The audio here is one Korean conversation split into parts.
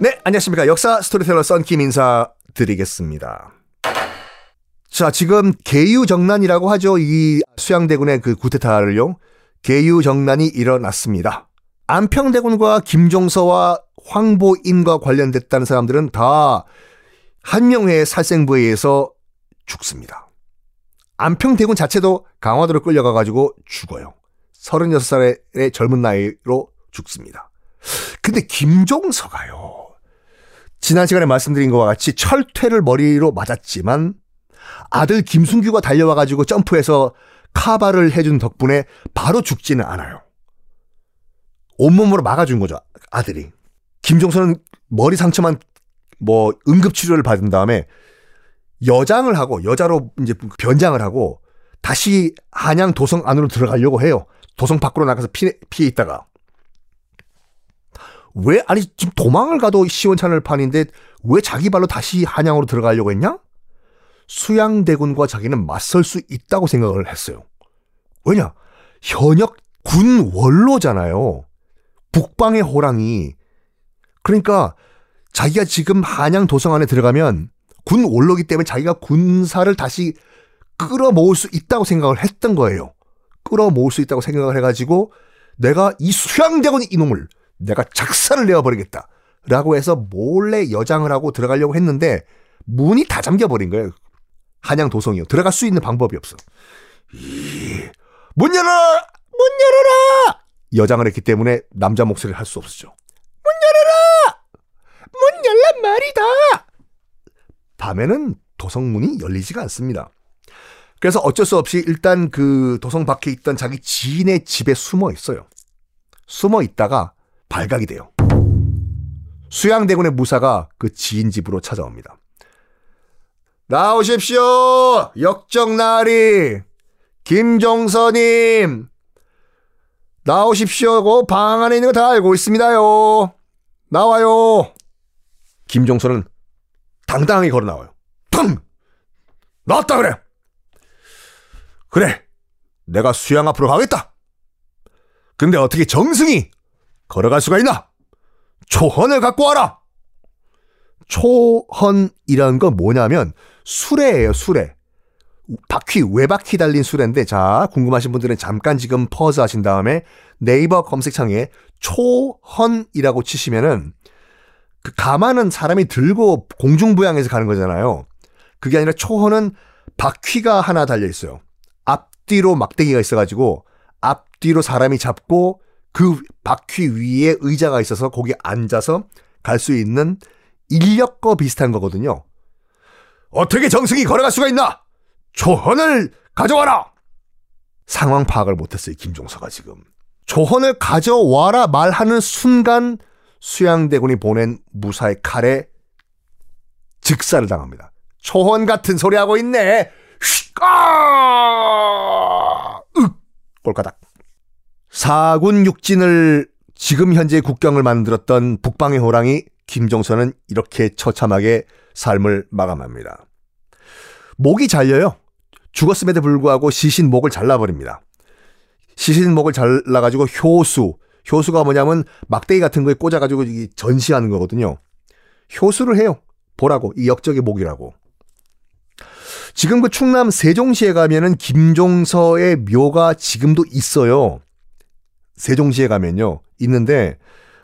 네, 안녕하십니까. 역사 스토리텔러 썬킴 인사드리겠습니다. 자, 지금 개유정난이라고 하죠. 이 수양대군의 그 구테타를요. 개유정난이 일어났습니다. 안평대군과 김종서와 황보인과 관련됐다는 사람들은 다 한명회의 살생부에 의해서 죽습니다. 안평대군 자체도 강화도로 끌려가가지고 죽어요. 36살의 젊은 나이로 죽습니다. 근데 김종서가요. 지난 시간에 말씀드린 것과 같이 철퇴를 머리로 맞았지만 아들 김순규가 달려와가지고 점프해서 카바를 해준 덕분에 바로 죽지는 않아요. 온몸으로 막아준 거죠, 아들이. 김종서는 머리 상처만 뭐 응급치료를 받은 다음에 여장을 하고 여자로 이제 변장을 하고 다시 한양 도성 안으로 들어가려고 해요. 도성 밖으로 나가서 피해, 피해 있다가 왜 아니 지금 도망을 가도 시원찮을 판인데 왜 자기 발로 다시 한양으로 들어가려고 했냐? 수양대군과 자기는 맞설 수 있다고 생각을 했어요. 왜냐? 현역 군 원로잖아요. 북방의 호랑이. 그러니까 자기가 지금 한양 도성 안에 들어가면 군 원로기 때문에 자기가 군사를 다시 끌어모을 수 있다고 생각을 했던 거예요. 끌어모을 수 있다고 생각을 해가지고 내가 이 수양대군 이놈을 내가 작사를 내어버리겠다. 라고 해서 몰래 여장을 하고 들어가려고 했는데 문이 다 잠겨버린 거예요. 한양 도성이요. 들어갈 수 있는 방법이 없어. 이, 문 열어라! 문 열어라! 여장을 했기 때문에 남자 목소리를 할 수 없었죠. 문 열어라! 문 열란 말이다! 밤에는 도성문이 열리지가 않습니다. 그래서 어쩔 수 없이 일단 그 도성 밖에 있던 자기 지인의 집에 숨어 있어요. 숨어 있다가 발각이 돼요. 수양대군의 무사가 그 지인 집으로 찾아옵니다. 나오십시오! 역정나리! 김종서님! 나오십시오. 방 안에 있는 거 다 알고 있습니다요. 나와요. 김종서는 당당하게 걸어 나와요. 팡! 나왔다 그래! 그래! 내가 수양 앞으로 가겠다! 근데 어떻게 정승이 걸어갈 수가 있나? 초헌을 갖고 와라! 초헌이라는 건 뭐냐면 수레예요, 수레. 바퀴, 외바퀴 달린 수레인데, 자, 궁금하신 분들은 잠깐 지금 퍼즈 하신 다음에 네이버 검색창에 초헌이라고 치시면은 그 가마는 사람이 들고 공중부양해서 가는 거잖아요. 그게 아니라 초헌은 바퀴가 하나 달려 있어요. 앞뒤로 막대기가 있어가지고 앞뒤로 사람이 잡고 그 바퀴 위에 의자가 있어서 거기 앉아서 갈 수 있는 인력거 비슷한 거거든요. 어떻게 정승이 걸어갈 수가 있나? 조헌을 가져와라! 상황 파악을 못했어요, 김종서가 지금. 조헌을 가져와라 말하는 순간 수양대군이 보낸 무사의 칼에 즉사를 당합니다. 초헌 같은 소리 하고 있네! 아! 윽! 꼴까닥. 사군 육진을 지금 현재 국경을 만들었던 북방의 호랑이 김종서는 이렇게 처참하게 삶을 마감합니다. 목이 잘려요. 죽었음에도 불구하고 시신 목을 잘라버립니다. 시신 목을 잘라가지고 효수, 효수가 뭐냐면 막대기 같은 거에 꽂아가지고 전시하는 거거든요. 효수를 해요. 보라고 이 역적의 목이라고. 지금 그 충남 세종시에 가면은 김종서의 묘가 지금도 있어요. 세종시에 가면요. 있는데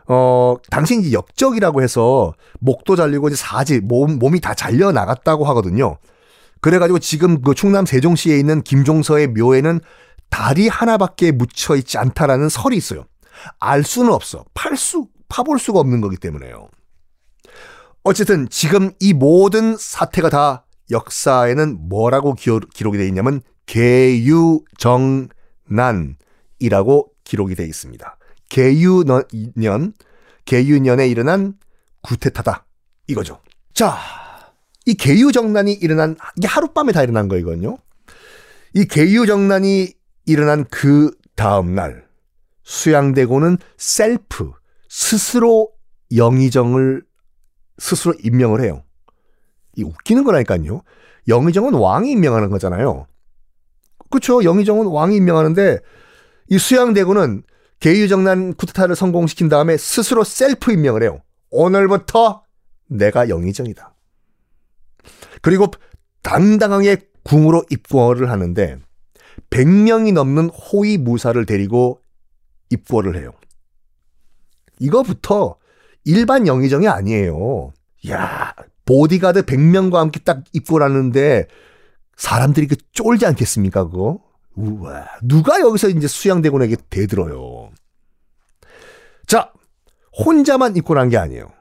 어, 당시 이제 역적이라고 해서 목도 잘리고 이제 사지, 몸, 몸이 다 잘려 나갔다고 하거든요. 그래가지고 지금 그 충남 세종시에 있는 김종서의 묘에는 다리 하나밖에 묻혀 있지 않다라는 설이 있어요. 알 수는 없어. 팔 수, 파볼 수가 없는 거기 때문에요. 어쨌든 지금 이 모든 사태가 다 역사에는 뭐라고 기록이 되어 있냐면 개유정난이라고 기록이 되어 있습니다. 개유년, 개유년에 일어난 구테타다. 이거죠. 자, 이 개유정난이 일어난, 이게 하룻밤에 다 일어난 거이거든요. 이 개유정난이 일어난 그 다음날, 수양대고는 셀프, 스스로 영의정을 스스로 임명을 해요. 이 웃기는 거라니까요. 영의정은 왕이 임명하는 거잖아요. 그렇죠. 영의정은 왕이 임명하는데 이 수양대군은 개유정난 쿠데타를 성공시킨 다음에 스스로 셀프 임명을 해요. 오늘부터 내가 영의정이다. 그리고 당당하게 궁으로 입구를 하는데 100명이 넘는 호위 무사를 데리고 입구를 해요. 이거부터 일반 영의정이 아니에요. 야, 보디가드 100명과 함께 딱 입구를 하는데 사람들이 그 쫄지 않겠습니까, 그거? 우와, 누가 여기서 이제 수양대군에게 대들어요. 자, 혼자만 입고 난 게 아니에요.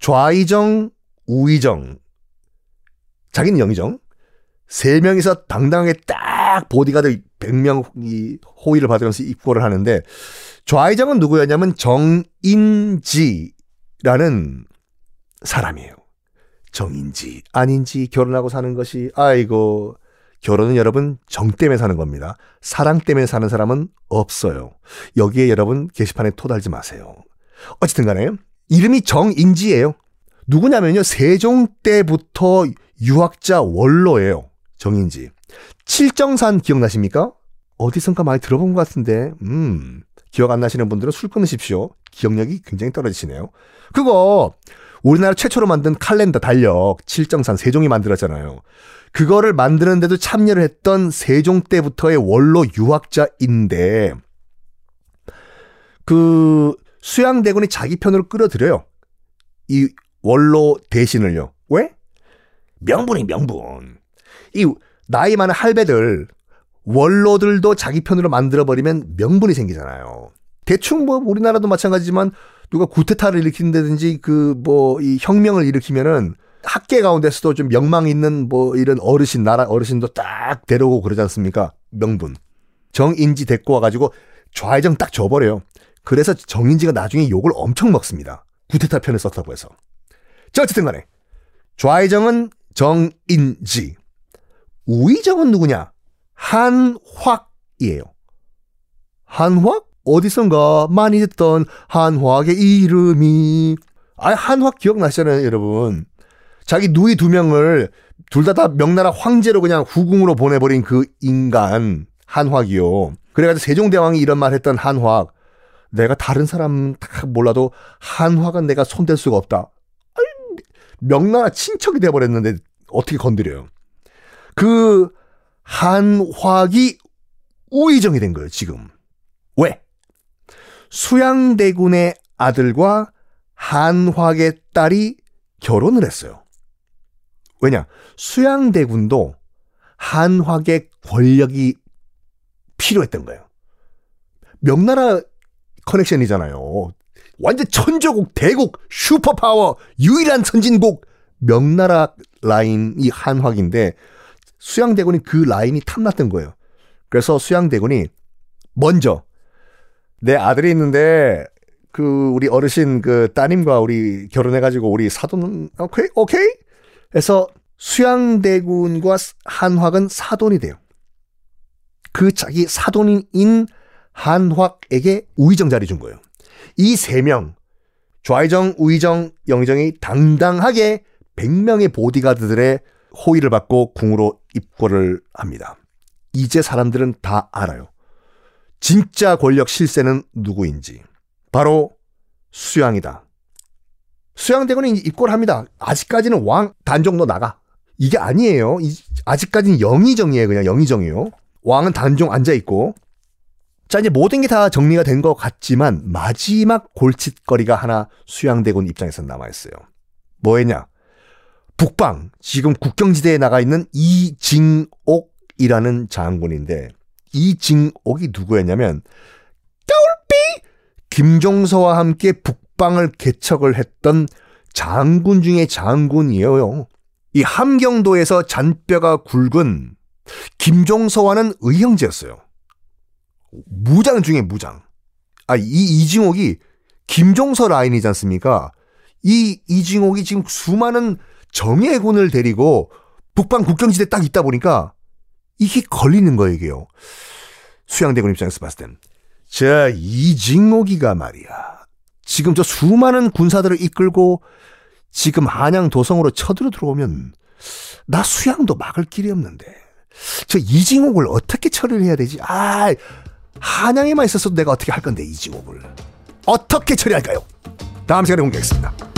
좌의정, 우의정, 자기는 영의정, 세 명이서 당당하게 딱 보디가드 100명 호의를 받으면서 입고를 하는데 좌의정은 누구였냐면 정인지라는 사람이에요. 정인지 아닌지 결혼하고 사는 것이 아이고 결혼은 여러분 정 때문에 사는 겁니다. 사랑 때문에 사는 사람은 없어요. 여기에 여러분 게시판에 토달지 마세요. 어쨌든 간에 이름이 정인지예요. 누구냐면요. 세종 때부터 유학자 원로예요. 정인지. 칠정산 기억나십니까? 어디선가 많이 들어본 것 같은데, 음, 기억 안 나시는 분들은 술 끊으십시오. 기억력이 굉장히 떨어지시네요. 그거, 우리나라 최초로 만든 칼렌더 달력, 칠정산 세종이 만들었잖아요. 그거를 만드는데도 참여를 했던 세종 때부터의 원로 유학자인데, 그, 수양대군이 자기 편으로 끌어들여요. 이 원로 대신을요. 왜? 명분이 명분. 이 나이 많은 할배들, 원로들도 자기 편으로 만들어버리면 명분이 생기잖아요. 대충 뭐 우리나라도 마찬가지지만 누가 구테타를 일으킨다든지 그 뭐 이 혁명을 일으키면은 학계 가운데서도 좀 명망 있는 뭐 이런 어르신 나라 어르신도 딱 데려오고 그러지 않습니까? 명분. 정인지 데리고 와가지고 좌회정 딱 줘버려요. 그래서 정인지가 나중에 욕을 엄청 먹습니다. 구테타 편을 썼다고 해서. 자 어쨌든 간에 좌회정은 정인지 우의정은 누구냐? 한확이에요. 한확? 어디선가 많이 듣던 한화의 이름이 아 한화 기억나시잖아요 여러분. 자기 누이 두 명을 둘 다 다 명나라 황제로 그냥 후궁으로 보내버린 그 인간 한화이요. 그래가지고 세종대왕이 이런 말 했던 한화 내가 다른 사람 다 몰라도 한화가 내가 손댈 수가 없다. 명나라 친척이 돼버렸는데 어떻게 건드려요? 그 한화이 우의정이 된 거예요 지금. 왜? 수양대군의 아들과 한화의 딸이 결혼을 했어요. 왜냐? 수양대군도 한화의 권력이 필요했던 거예요. 명나라 커넥션이잖아요. 완전 천조국, 대국, 슈퍼파워, 유일한 선진국, 명나라 라인이 한화인데 수양대군이 그 라인이 탐났던 거예요. 그래서 수양대군이 먼저 내 아들이 있는데 그 우리 어르신 그 따님과 우리 결혼해가지고 우리 사돈 오케이 오케이 해서 수양대군과 한화은 사돈이 돼요. 그 자기 사돈인 한화에게 우의정 자리 준 거예요. 이 세 명 좌의정, 우의정, 영의정이 당당하게 100명의 보디가드들의 호의를 받고 궁으로 입고를 합니다. 이제 사람들은 다 알아요. 진짜 권력 실세는 누구인지. 바로 수양이다. 수양대군이 입고를 합니다. 아직까지는 왕 단종도 나가. 이게 아니에요. 아직까지는 영의정이에요. 그냥 영의정이요. 왕은 단종 앉아있고. 자, 이제 모든 게 다 정리가 된 것 같지만 마지막 골칫거리가 하나 수양대군 입장에서 남아있어요. 뭐였냐? 북방, 지금 국경지대에 나가 있는 이징옥이라는 장군인데 이징옥이 누구였냐면 떠올삐 김종서와 함께 북방을 개척을 했던 장군 중의 장군이에요. 이 함경도에서 잔뼈가 굵은 김종서와는 의형제였어요. 무장 중에 무장. 아, 이 이징옥이 김종서 라인이지 않습니까? 이 이징옥이 지금 수많은 정예군을 데리고 북방 국경지대 딱 있다 보니까 이게 걸리는 거예요, 이게요. 수양대군 입장에서 봤을 땐. 자, 이징옥이가 말이야. 지금 저 수많은 군사들을 이끌고 지금 한양 도성으로 쳐들어 들어오면 나 수양도 막을 길이 없는데 저 이징옥을 어떻게 처리를 해야 되지? 아, 한양에만 있었어도 내가 어떻게 할 건데 이 직업을 어떻게 처리할까요? 다음 시간에 공개하겠습니다.